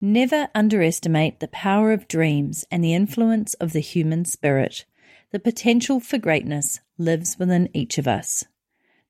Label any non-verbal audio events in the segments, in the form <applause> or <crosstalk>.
Never underestimate the power of dreams and the influence of the human spirit. The potential for greatness lives within each of us.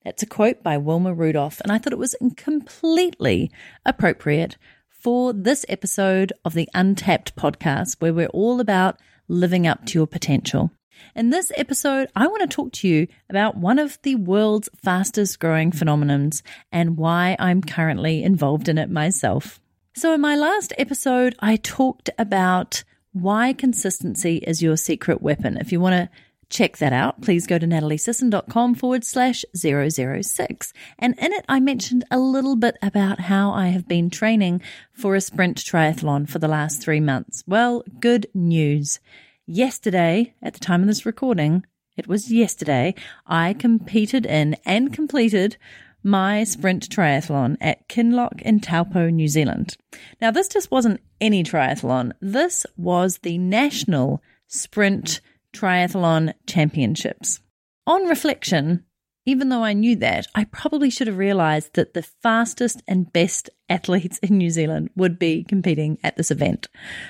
That's a quote by Wilma Rudolph, and I thought it was completely appropriate for this episode of the Untapped podcast, where we're all about living up to your potential. In this episode, I want to talk to you about one of the world's fastest growing phenomenons and why I'm currently involved in it myself. So, in my last episode, I talked about why consistency is your secret weapon. If you want to check that out, please go to nataliesisson.com forward slash 006. And in it, I mentioned a little bit about how I have been training for a sprint triathlon for the last three months. Well, good news. Yesterday, at the time of this recording, it was yesterday, I competed in and completed my sprint triathlon at Kinloch in Taupo, New Zealand. Now, this just wasn't any triathlon. This was the National Sprint Triathlon Championships. On reflection, even though I knew that, I probably should have realized that the fastest and best athletes in New Zealand would be competing at this event.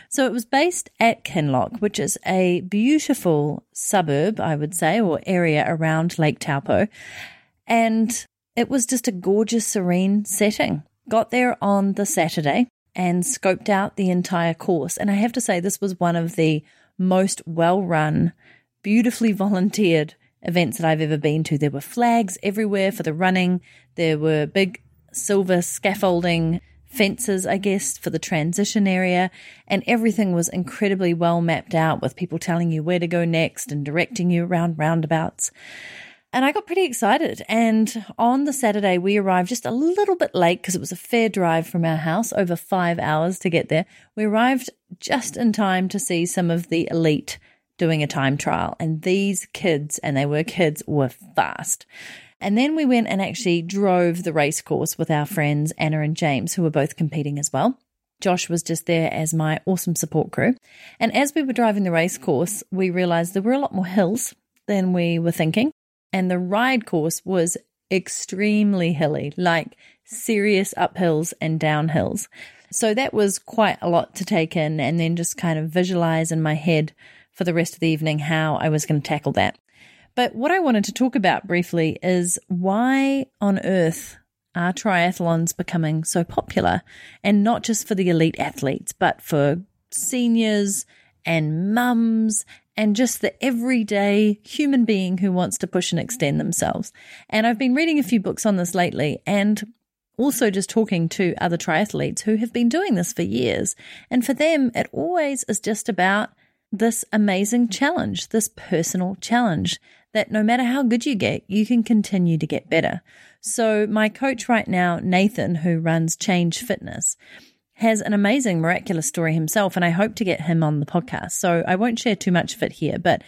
So it was based at Kinloch, which is a beautiful suburb, I would say, or area around Lake Taupo. And it was just a gorgeous, serene setting. Got there on the Saturday and scoped out the entire course. And I have to say, this was one of the most well run, beautifully <laughs> volunteered events that I've ever been to. There were flags everywhere for the running, there were big silver scaffolding fences, I guess, for the transition area, and everything was incredibly well mapped out with people telling you where to go next and directing you around roundabouts. And I got pretty excited. And on the Saturday, we arrived just a little bit late because it was a fair drive from our house, over five hours to get there. We arrived just in time to see some of the elite doing a time trial. And these kids, and they were kids, were fast. And then we went and actually drove the race course with our friends Anna and James, who were both competing as well. Josh was just there as my awesome support crew. And as we were driving the race course, we realized there were a lot more hills than we were thinking and the ride course was extremely hilly, like serious uphills and downhills. So that was quite a lot to take in and then just kind of visualize in my head for the rest of the evening how I was going to tackle that. But what I wanted to talk about briefly is why on earth are triathlons becoming so popular? And not just for the elite athletes, but for seniors and mums and just the everyday human being who wants to push and extend themselves. And I've been reading a few books on this lately and also just talking to other triathletes who have been doing this for years. And for them, it always is just about this amazing challenge, this personal challenge that no matter how good you get, you can continue to get better. So, my coach right now, Nathan, who runs Change Fitness, has an amazing, miraculous story himself, and I hope to get him on the podcast. So I won't share too much of it here, but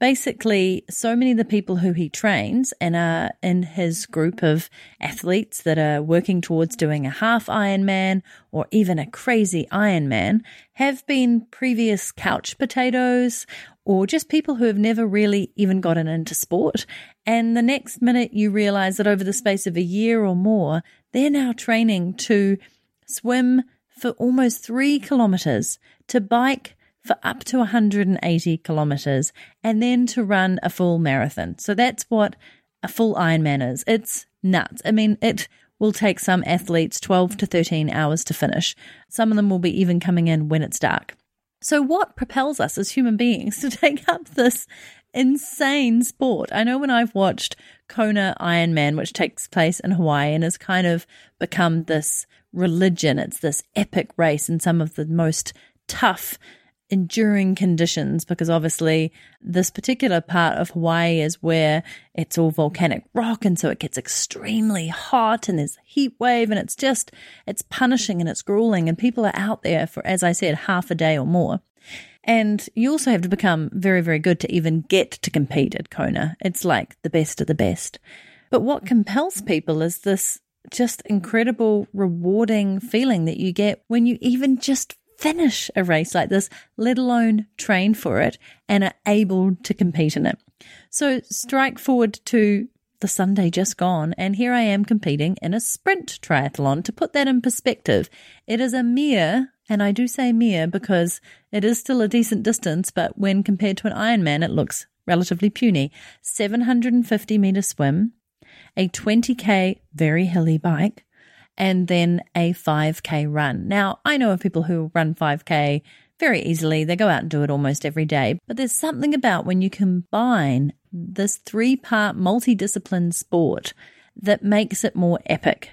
basically, so many of the people who he trains and are in his group of athletes that are working towards doing a half Ironman or even a crazy Ironman have been previous couch potatoes or just people who have never really even gotten into sport. And the next minute you realize that over the space of a year or more, they're now training to swim for almost three kilometers, to bike for up to 180 kilometers, and then to run a full marathon. So that's what a full Ironman is. It's nuts. I mean, it will take some athletes 12 to 13 hours to finish. Some of them will be even coming in when it's dark. So, what propels us as human beings <laughs> to take up this insane sport? I know when I've watched Kona Ironman, which takes place in Hawaii and has kind of become this religion. It's this epic race in some of the most tough, enduring conditions because obviously this particular part of Hawaii is where it's all volcanic rock and so it gets extremely hot and there's heat wave and it's just it's punishing and it's grueling and people are out there for as I said half a day or more. And you also have to become very, very good to even get to compete at Kona. It's like the best of the best. But what compels people is this just incredible, rewarding feeling that you get when you even just finish a race like this, let alone train for it and are able to compete in it. So strike forward to the Sunday just gone, and here I am competing in a sprint triathlon. To put that in perspective, it is a mere And I do say mere because it is still a decent distance, but when compared to an Ironman, it looks relatively puny. 750 meter swim, a 20k very hilly bike, and then a 5k run. Now, I know of people who run 5k very easily. They go out and do it almost every day. But there's something about when you combine this three part multidiscipline sport that makes it more epic.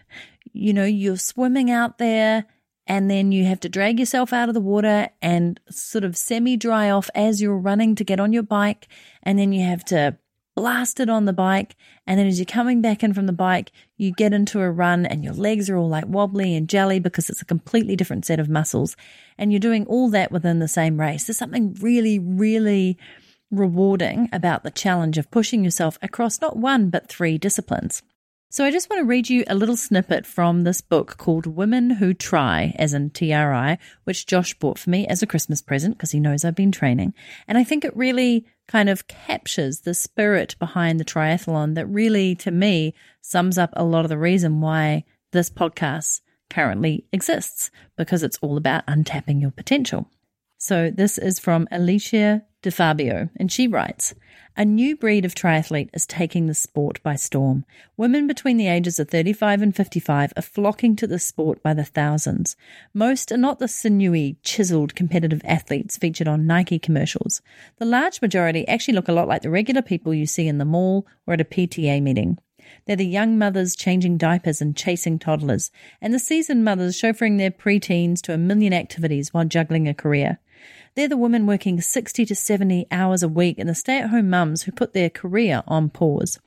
You know, you're swimming out there and then you have to drag yourself out of the water and sort of semi dry off as you're running to get on your bike. And then you have to blast it on the bike. And then as you're coming back in from the bike, you get into a run and your legs are all like wobbly and jelly because it's a completely different set of muscles. And you're doing all that within the same race. There's something really, really rewarding about the challenge of pushing yourself across not one, but three disciplines. So I just want to read you a little snippet from this book called Women Who Try, as in TRI, which Josh bought for me as a Christmas present because he knows I've been training. And I think it really kind of captures the spirit behind the triathlon that really, to me, sums up a lot of the reason why this podcast currently exists because it's all about untapping your potential. So this is from Alicia DeFabio, and she writes A new breed of triathlete is taking the sport by storm. Women between the ages of 35 and 55 are flocking to the sport by the thousands. Most are not the sinewy, chiseled competitive athletes featured on Nike commercials. The large majority actually look a lot like the regular people you see in the mall or at a PTA meeting. They're the young mothers changing diapers and chasing toddlers, and the seasoned mothers chauffeuring their preteens to a million activities while juggling a career. They're the women working 60 to 70 hours a week and the stay at home mums who put their career on pause.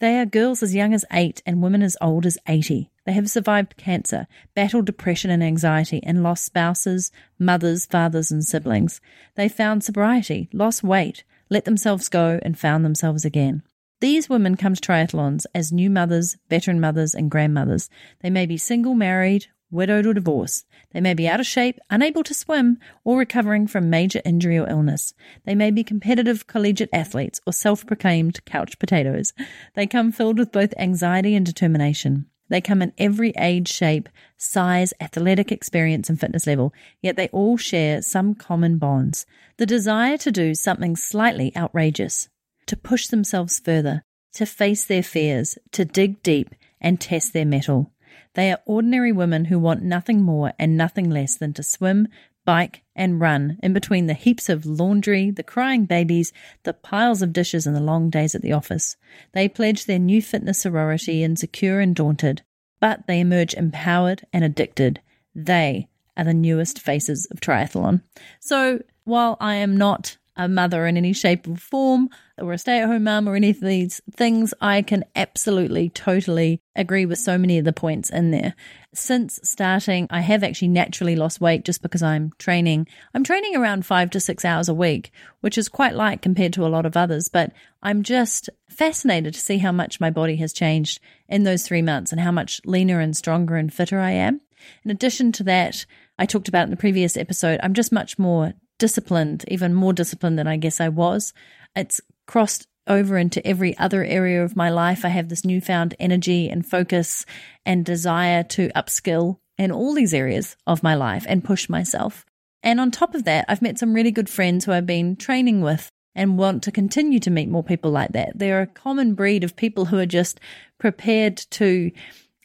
They are girls as young as 8 and women as old as 80. They have survived cancer, battled depression and anxiety, and lost spouses, mothers, fathers, and siblings. They found sobriety, lost weight, let themselves go, and found themselves again. These women come to triathlons as new mothers, veteran mothers, and grandmothers. They may be single, married, widowed, or divorced. They may be out of shape, unable to swim, or recovering from major injury or illness. They may be competitive collegiate athletes or self proclaimed couch potatoes. They come filled with both anxiety and determination. They come in every age, shape, size, athletic experience, and fitness level, yet they all share some common bonds the desire to do something slightly outrageous, to push themselves further, to face their fears, to dig deep and test their mettle. They are ordinary women who want nothing more and nothing less than to swim, bike, and run in between the heaps of laundry, the crying babies, the piles of dishes, and the long days at the office. They pledge their new fitness sorority insecure and daunted, but they emerge empowered and addicted. They are the newest faces of triathlon. So while I am not a mother in any shape or form, or a stay at home mum, or any of these things, I can absolutely, totally agree with so many of the points in there. Since starting, I have actually naturally lost weight just because I'm training. I'm training around five to six hours a week, which is quite light compared to a lot of others, but I'm just fascinated to see how much my body has changed in those three months and how much leaner and stronger and fitter I am. In addition to that, I talked about in the previous episode, I'm just much more disciplined, even more disciplined than I guess I was. It's crossed over into every other area of my life. I have this newfound energy and focus and desire to upskill in all these areas of my life and push myself. And on top of that, I've met some really good friends who I've been training with and want to continue to meet more people like that. They're a common breed of people who are just prepared to,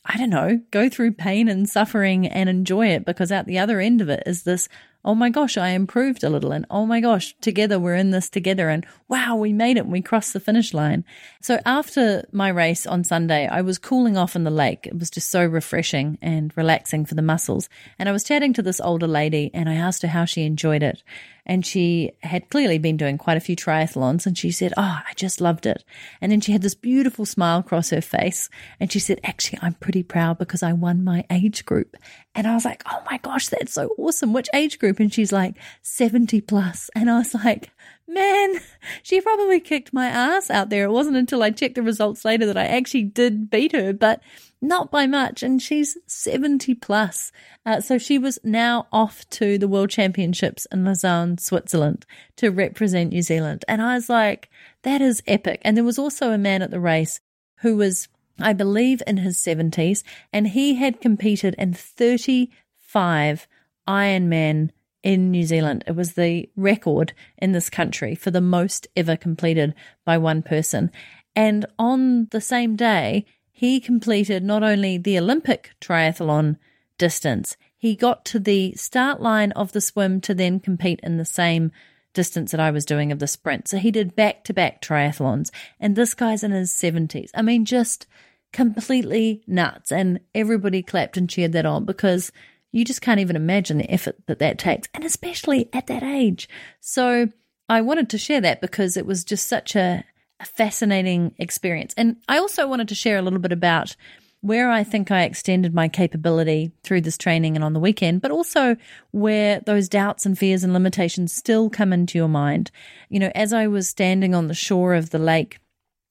I don't know, go through pain and suffering and enjoy it because at the other end of it is this oh my gosh, I improved a little. And oh my gosh, together we're in this together. And wow, we made it we crossed the finish line. So after my race on Sunday, I was cooling off in the lake. It was just so refreshing and relaxing for the muscles. And I was chatting to this older lady and I asked her how she enjoyed it and she had clearly been doing quite a few triathlons and she said, Oh, I just loved it. And then she had this beautiful smile across her face and she said, Actually, I'm pretty proud because I won my age group. And I was like, Oh my gosh, that's so awesome. Which age group? And she's like, 70 plus. And I was like, Man, <laughs> she probably kicked my ass out there. It wasn't until I checked the results later that I actually did beat her. But not by much, and she's 70 plus. Uh, so she was now off to the World Championships in Lausanne, Switzerland to represent New Zealand. And I was like, that is epic. And there was also a man at the race who was, I believe, in his 70s, and he had competed in 35 Ironman in New Zealand. It was the record in this country for the most ever completed by one person. And on the same day, he completed not only the Olympic triathlon distance, he got to the start line of the swim to then compete in the same distance that I was doing of the sprint. So he did back to back triathlons. And this guy's in his 70s. I mean, just completely nuts. And everybody clapped and cheered that on because you just can't even imagine the effort that that takes, and especially at that age. So I wanted to share that because it was just such a, a fascinating experience. And I also wanted to share a little bit about where I think I extended my capability through this training and on the weekend, but also where those doubts and fears and limitations still come into your mind. You know, as I was standing on the shore of the lake,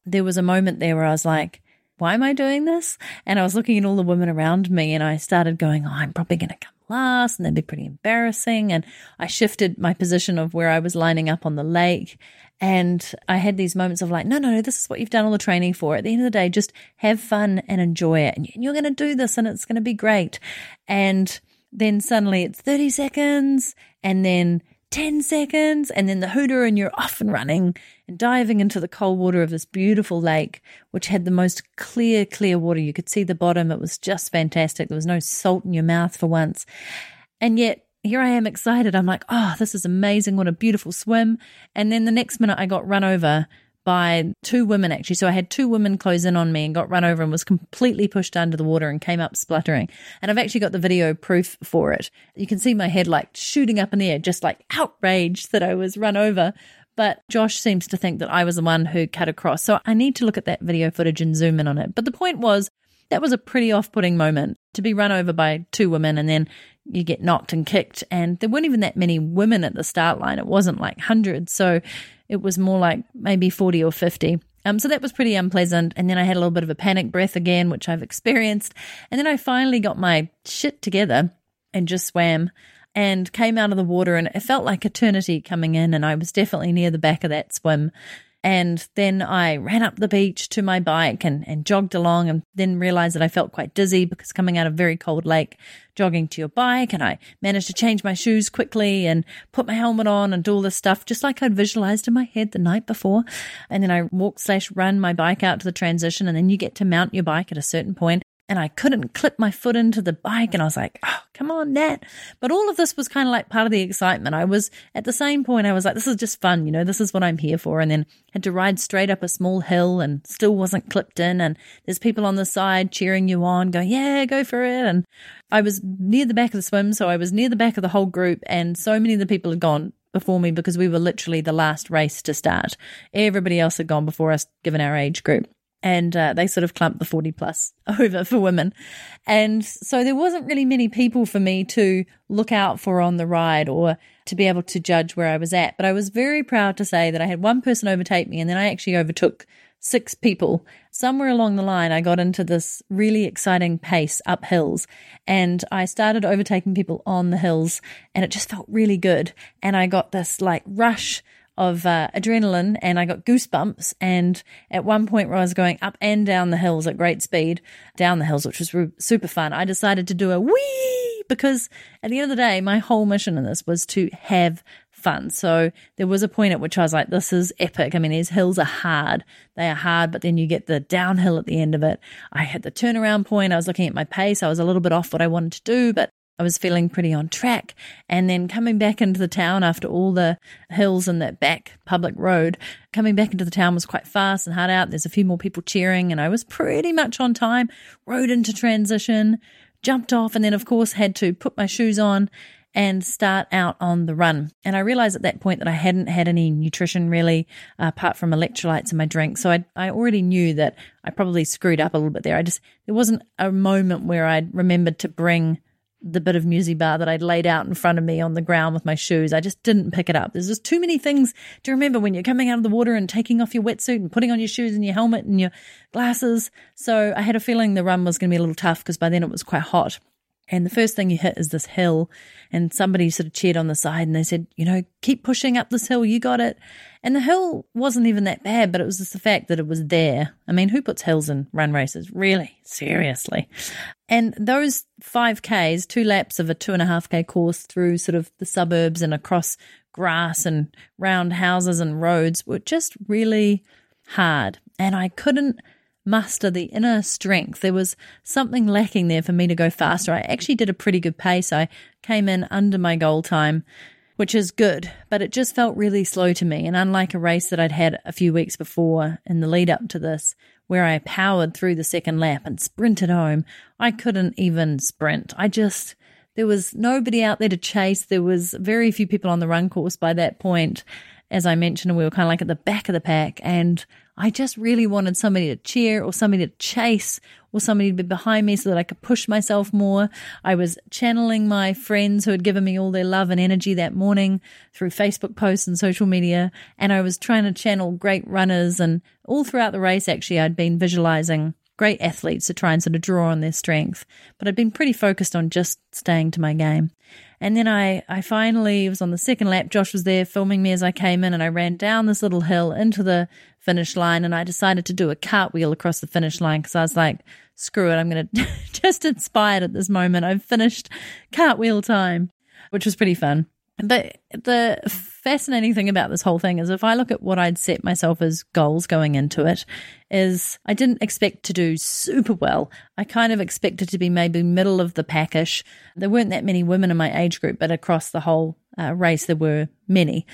there was a moment there where I was like, why am I doing this? And I was looking at all the women around me and I started going, oh, I'm probably going to come last and that'd be pretty embarrassing. And I shifted my position of where I was lining up on the lake. And I had these moments of like, no, no, no, this is what you've done all the training for. At the end of the day, just have fun and enjoy it. And you're going to do this and it's going to be great. And then suddenly it's 30 seconds and then 10 seconds and then the hooter and you're off and running and diving into the cold water of this beautiful lake which had the most clear clear water. You could see the bottom. It was just fantastic. There was no salt in your mouth for once. And yet here I am excited. I'm like oh this is amazing. What a beautiful swim. And then the next minute I got run over by two women actually. So I had two women close in on me and got run over and was completely pushed under the water and came up spluttering. And I've actually got the video proof for it. You can see my head like shooting up in the air, just like outraged that I was run over. But Josh seems to think that I was the one who cut across. So I need to look at that video footage and zoom in on it. But the point was, that was a pretty off putting moment to be run over by two women and then you get knocked and kicked. And there weren't even that many women at the start line. It wasn't like hundreds. So it was more like maybe 40 or 50. Um, so that was pretty unpleasant. And then I had a little bit of a panic breath again, which I've experienced. And then I finally got my shit together and just swam and came out of the water. And it felt like eternity coming in. And I was definitely near the back of that swim. And then I ran up the beach to my bike and, and jogged along and then realized that I felt quite dizzy because coming out of a very cold lake, jogging to your bike. And I managed to change my shoes quickly and put my helmet on and do all this stuff, just like I'd visualized in my head the night before. And then I walk slash run my bike out to the transition. And then you get to mount your bike at a certain point and I couldn't clip my foot into the bike. And I was like, oh, come on, Nat. But all of this was kind of like part of the excitement. I was at the same point, I was like, this is just fun. You know, this is what I'm here for. And then had to ride straight up a small hill and still wasn't clipped in. And there's people on the side cheering you on, going, yeah, go for it. And I was near the back of the swim. So I was near the back of the whole group. And so many of the people had gone before me because we were literally the last race to start. Everybody else had gone before us, given our age group and uh, they sort of clumped the 40 plus <laughs> over for women. And so there wasn't really many people for me to look out for on the ride or to be able to judge where I was at. But I was very proud to say that I had one person overtake me and then I actually overtook six people. Somewhere along the line, I got into this really exciting pace up hills and I started overtaking people on the hills and it just felt really good. And I got this like rush of uh, adrenaline and I got goosebumps. And at one point where I was going up and down the hills at great speed, down the hills, which was super fun, I decided to do a wee because at the end of the day, my whole mission in this was to have fun. So there was a point at which I was like, this is epic. I mean, these hills are hard. They are hard, but then you get the downhill at the end of it. I had the turnaround point. I was looking at my pace. I was a little bit off what I wanted to do, but I was feeling pretty on track. And then coming back into the town after all the hills and that back public road, coming back into the town was quite fast and hard out. There's a few more people cheering, and I was pretty much on time. Rode into transition, jumped off, and then, of course, had to put my shoes on and start out on the run. And I realized at that point that I hadn't had any nutrition really, uh, apart from electrolytes in my drink. So I, I already knew that I probably screwed up a little bit there. I just, there wasn't a moment where I remembered to bring the bit of Muesli bar that I'd laid out in front of me on the ground with my shoes. I just didn't pick it up. There's just too many things to remember when you're coming out of the water and taking off your wetsuit and putting on your shoes and your helmet and your glasses. So I had a feeling the run was going to be a little tough because by then it was quite hot. And the first thing you hit is this hill, and somebody sort of cheered on the side and they said, you know, keep pushing up this hill, you got it. And the hill wasn't even that bad, but it was just the fact that it was there. I mean, who puts hills in run races? Really? Seriously. And those 5Ks, two laps of a two and a half K course through sort of the suburbs and across grass and round houses and roads were just really hard. And I couldn't muster the inner strength. There was something lacking there for me to go faster. I actually did a pretty good pace. I came in under my goal time, which is good, but it just felt really slow to me. And unlike a race that I'd had a few weeks before in the lead up to this, where I powered through the second lap and sprinted home, I couldn't even sprint. I just, there was nobody out there to chase. There was very few people on the run course by that point. As I mentioned, we were kind of like at the back of the pack and I just really wanted somebody to cheer or somebody to chase or somebody to be behind me so that I could push myself more. I was channeling my friends who had given me all their love and energy that morning through Facebook posts and social media. And I was trying to channel great runners and all throughout the race, actually, I'd been visualizing great athletes to try and sort of draw on their strength. But I'd been pretty focused on just staying to my game. And then I, I finally was on the second lap. Josh was there filming me as I came in, and I ran down this little hill into the finish line. And I decided to do a cartwheel across the finish line because I was like, screw it, I'm going <laughs> to just inspired at this moment. I've finished cartwheel time, which was pretty fun. But the fascinating thing about this whole thing is if I look at what I'd set myself as goals going into it, is I didn't expect to do super well. I kind of expected to be maybe middle of the packish. There weren't that many women in my age group, but across the whole uh, race there were many.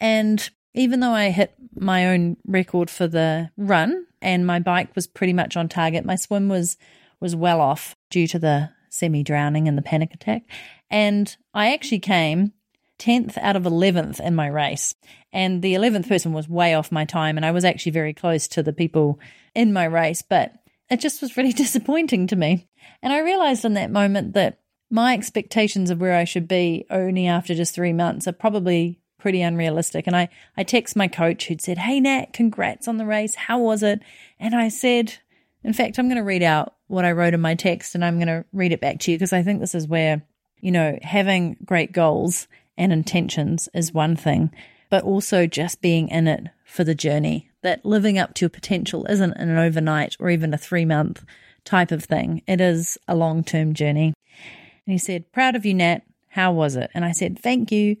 And even though I hit my own record for the run and my bike was pretty much on target, my swim was was well off due to the semi drowning and the panic attack. And I actually came 10th out of 11th in my race. And the 11th person was way off my time. And I was actually very close to the people in my race, but it just was really <laughs> disappointing to me. And I realized in that moment that my expectations of where I should be only after just three months are probably pretty unrealistic. And I, I text my coach who'd said, Hey, Nat, congrats on the race. How was it? And I said, in fact, I'm going to read out what I wrote in my text and I'm going to read it back to you because I think this is where, you know, having great goals and intentions is one thing, but also just being in it for the journey. That living up to your potential isn't an overnight or even a three month type of thing. It is a long term journey. And he said, Proud of you, Nat. How was it? And I said, Thank you.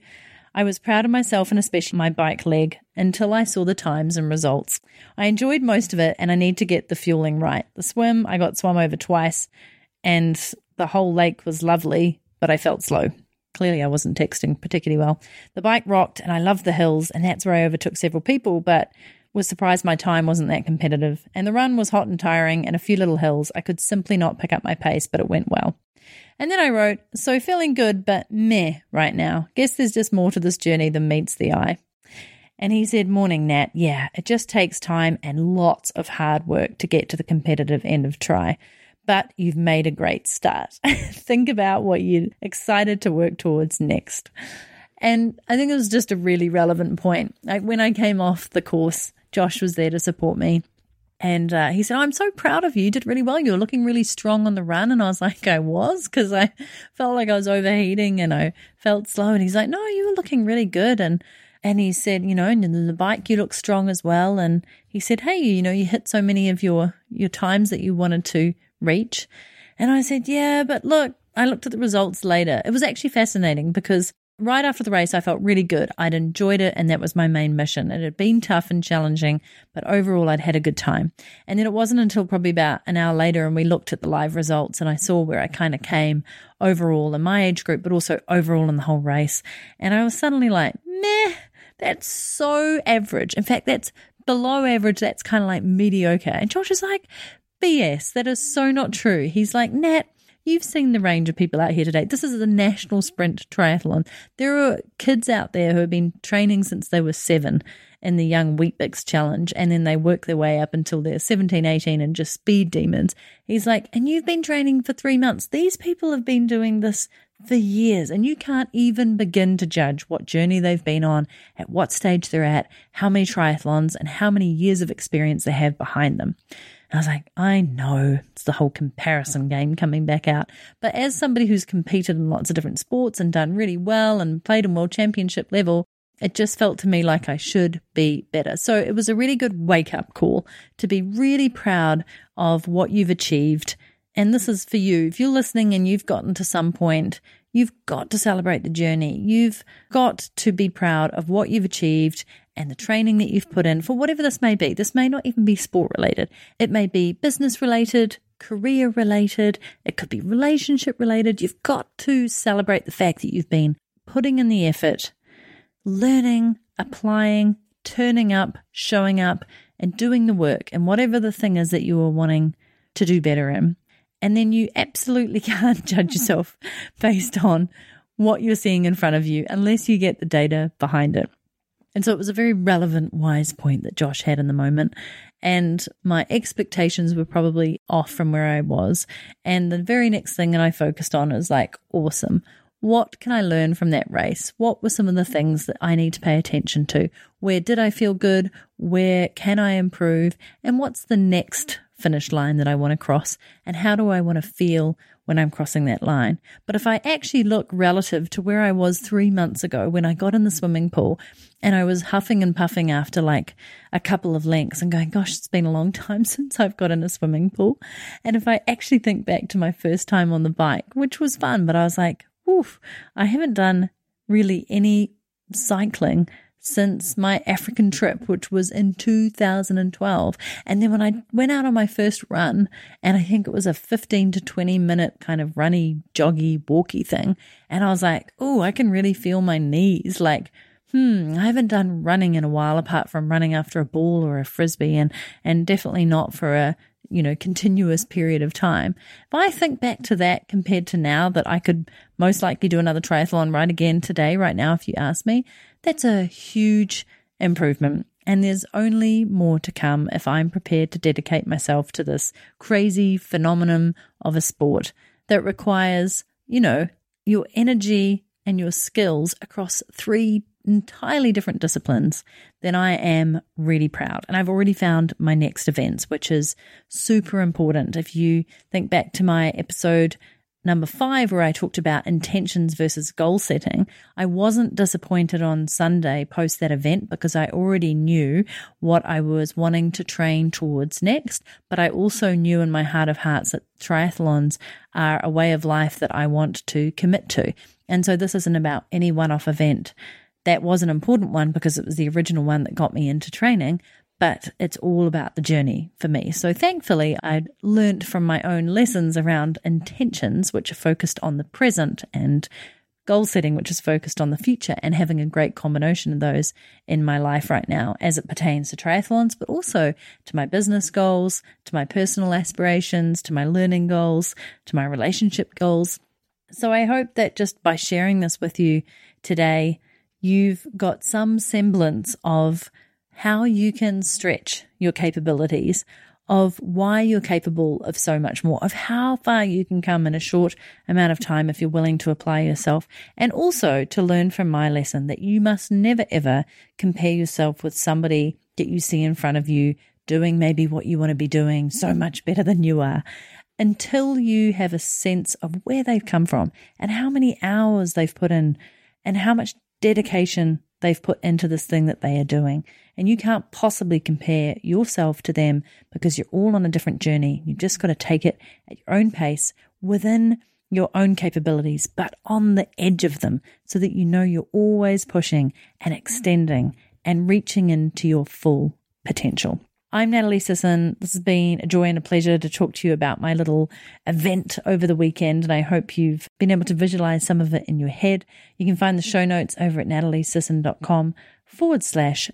I was proud of myself and especially my bike leg until I saw the times and results. I enjoyed most of it and I need to get the fueling right. The swim, I got swum over twice and the whole lake was lovely, but I felt slow. Clearly, I wasn't texting particularly well. The bike rocked, and I loved the hills, and that's where I overtook several people, but was surprised my time wasn't that competitive. And the run was hot and tiring, and a few little hills. I could simply not pick up my pace, but it went well. And then I wrote, So feeling good, but meh right now. Guess there's just more to this journey than meets the eye. And he said, Morning, Nat. Yeah, it just takes time and lots of hard work to get to the competitive end of try but you've made a great start. <laughs> Think about what you're excited to work towards next. And I think it was just a really relevant point. Like when I came off the course, Josh was there to support me. And uh, he said, I'm so proud of you. You did really well. You were looking really strong on the run. And I was <laughs> like, I was because I felt like I was overheating and I felt slow. And he's like, No, you were looking really good. And and he said, you know, and the bike you look strong as well. And he said, hey, you know, you hit so many of your your times that you wanted to reach. And I said, Yeah, but look, I looked at the results later. It was actually fascinating because right after the race, I felt really good. I'd enjoyed it, and that was my main mission. It had been tough and challenging, but overall, I'd had a good time. And then it wasn't until probably about an hour later, and we looked at the live results, and I saw where I kind of came overall in my age group, but also overall in the whole race. And I was suddenly like, meh, that's so average. In fact, that's below average. That's kind of like mediocre. And Josh is like, BS. That is so not true. He's like, Nat, you've seen the range of people out here today. This is the national sprint triathlon. There are kids out there who have been training since they were seven in the Young Weet-Bix Challenge, and then they work their way up until they're 17, 18 and just speed demons. He's like, and you've been training for three months. These people have been doing this for years, and you can't even begin to judge what journey they've been on, at what stage they're at, how many triathlons, and how many years of experience they have behind them. I was like, I know it's the whole comparison game coming back out. But as somebody who's competed in lots of different sports and done really well and played in world championship level, it just felt to me like I should be better. So it was a really good wake up call to be really proud of what you've achieved. And this is for you. If you're listening and you've gotten to some point, you've got to celebrate the journey. You've got to be proud of what you've achieved and the training that you've put in for whatever this may be. This may not even be sport related, it may be business related, career related, it could be relationship related. You've got to celebrate the fact that you've been putting in the effort, learning, applying, turning up, showing up, and doing the work and whatever the thing is that you are wanting to do better in. And then you absolutely <laughs> can't judge yourself based on what you're seeing in front of you unless you get the data behind it. And so it was a very relevant, wise point that Josh had in the moment. And my expectations were probably off from where I was. And the very next thing that I focused on is like, awesome. What can I learn from that race? What were some of the things that I need to pay attention to? Where did I feel good? Where can I improve? And what's the next finish line that I want to cross? And how do I want to feel when I'm crossing that line? But if I actually look relative to where I was three months ago when I got in the swimming pool and I was huffing and puffing after like a couple of lengths and going, gosh, it's been a long <laughs> time since I've got in a swimming pool. And if I actually think back to my first time on the bike, which was fun, but I was like, oof, I haven't done really any cycling since my African trip, which was in 2012. And then when I went out on my first run, and I think it was a 15 to 20 minute kind of runny, joggy, walky thing. And I was like, oh, I can really feel my knees. Like, hmm, I haven't done running in a while apart from running after a ball or a frisbee and, and definitely not for a, you know, continuous period of time. If I think back to that compared to now that I could most likely do another triathlon right again today, right now, if you ask me, that's a huge improvement. And there's only more to come if I'm prepared to dedicate myself to this crazy phenomenon of a sport that requires, you know, your energy and your skills across three entirely different disciplines, then I am really proud. And I've already found my next events, which is super important. If you think back to my episode number five, where I talked about intentions versus goal setting, I wasn't disappointed on Sunday post that event because I already knew what I was wanting to train towards next. But I also knew in my heart of hearts that triathlons are a way of life that I want to commit to. And so this isn't about any one off event that was an important one because it was the original one that got me into training, but it's all about the journey for me. So thankfully, I learned from my own lessons around intentions, which are focused on the present, and goal setting, which is focused on the future, and having a great combination of those in my life right now as it pertains to triathlons, but also to my business goals, to my personal aspirations, to my learning goals, to my relationship goals. So I hope that just by sharing this with you today, you've got some semblance of how you can stretch your capabilities, of why you're capable of so much more, of how far you can come in a short amount of time if you're willing to apply yourself, and also to learn from my lesson that you must never ever compare yourself with somebody that you see in front of you doing maybe what you want to be doing so much better than you are. Until you have a sense of where they've come from and how many hours they've put in and how much dedication they've put into this thing that they are doing. And you can't possibly compare yourself to them because you're all on a different journey. You've just got to take it at your own pace within your own capabilities, but on the edge of them so that you know you're always pushing and extending and reaching into your full potential. I'm Natalie Sisson. This has been a joy and a pleasure to talk to you about my little event over the weekend, and I hope you've been able to visualize some of it in your head. You can find the show notes over at nataliesisson.com forward slash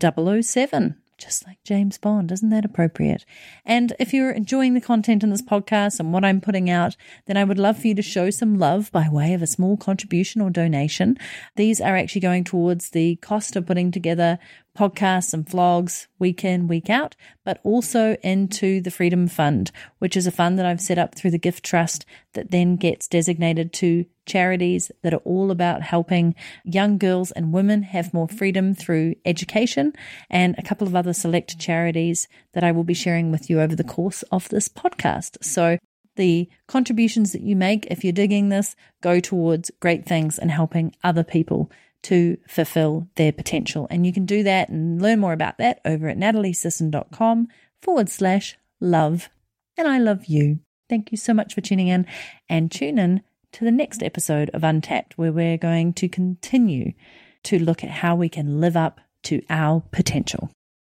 007 just like James Bond. Isn't that appropriate? And if you're enjoying the content in this podcast and what I'm putting out, then I would love for you to show some love by way of a small contribution or donation. These are actually going towards the cost of putting together podcasts and vlogs week in, week out, but also into the Freedom Fund, which is a fund that I've set up through the Gift Trust that then gets designated to charities that are all about helping young girls and women have more freedom through education, and a couple of other select charities that I will be sharing with you over the course of this podcast. So the contributions that you make, if you're digging this, go towards great things and helping other people to fulfill their potential. And you can do that and learn more about that over at nataliesisson.com forward slash love. And I love you. Thank you so much for tuning in and tune in to the next episode of Untapped, where we're going to continue to look at how we can live up to our potential.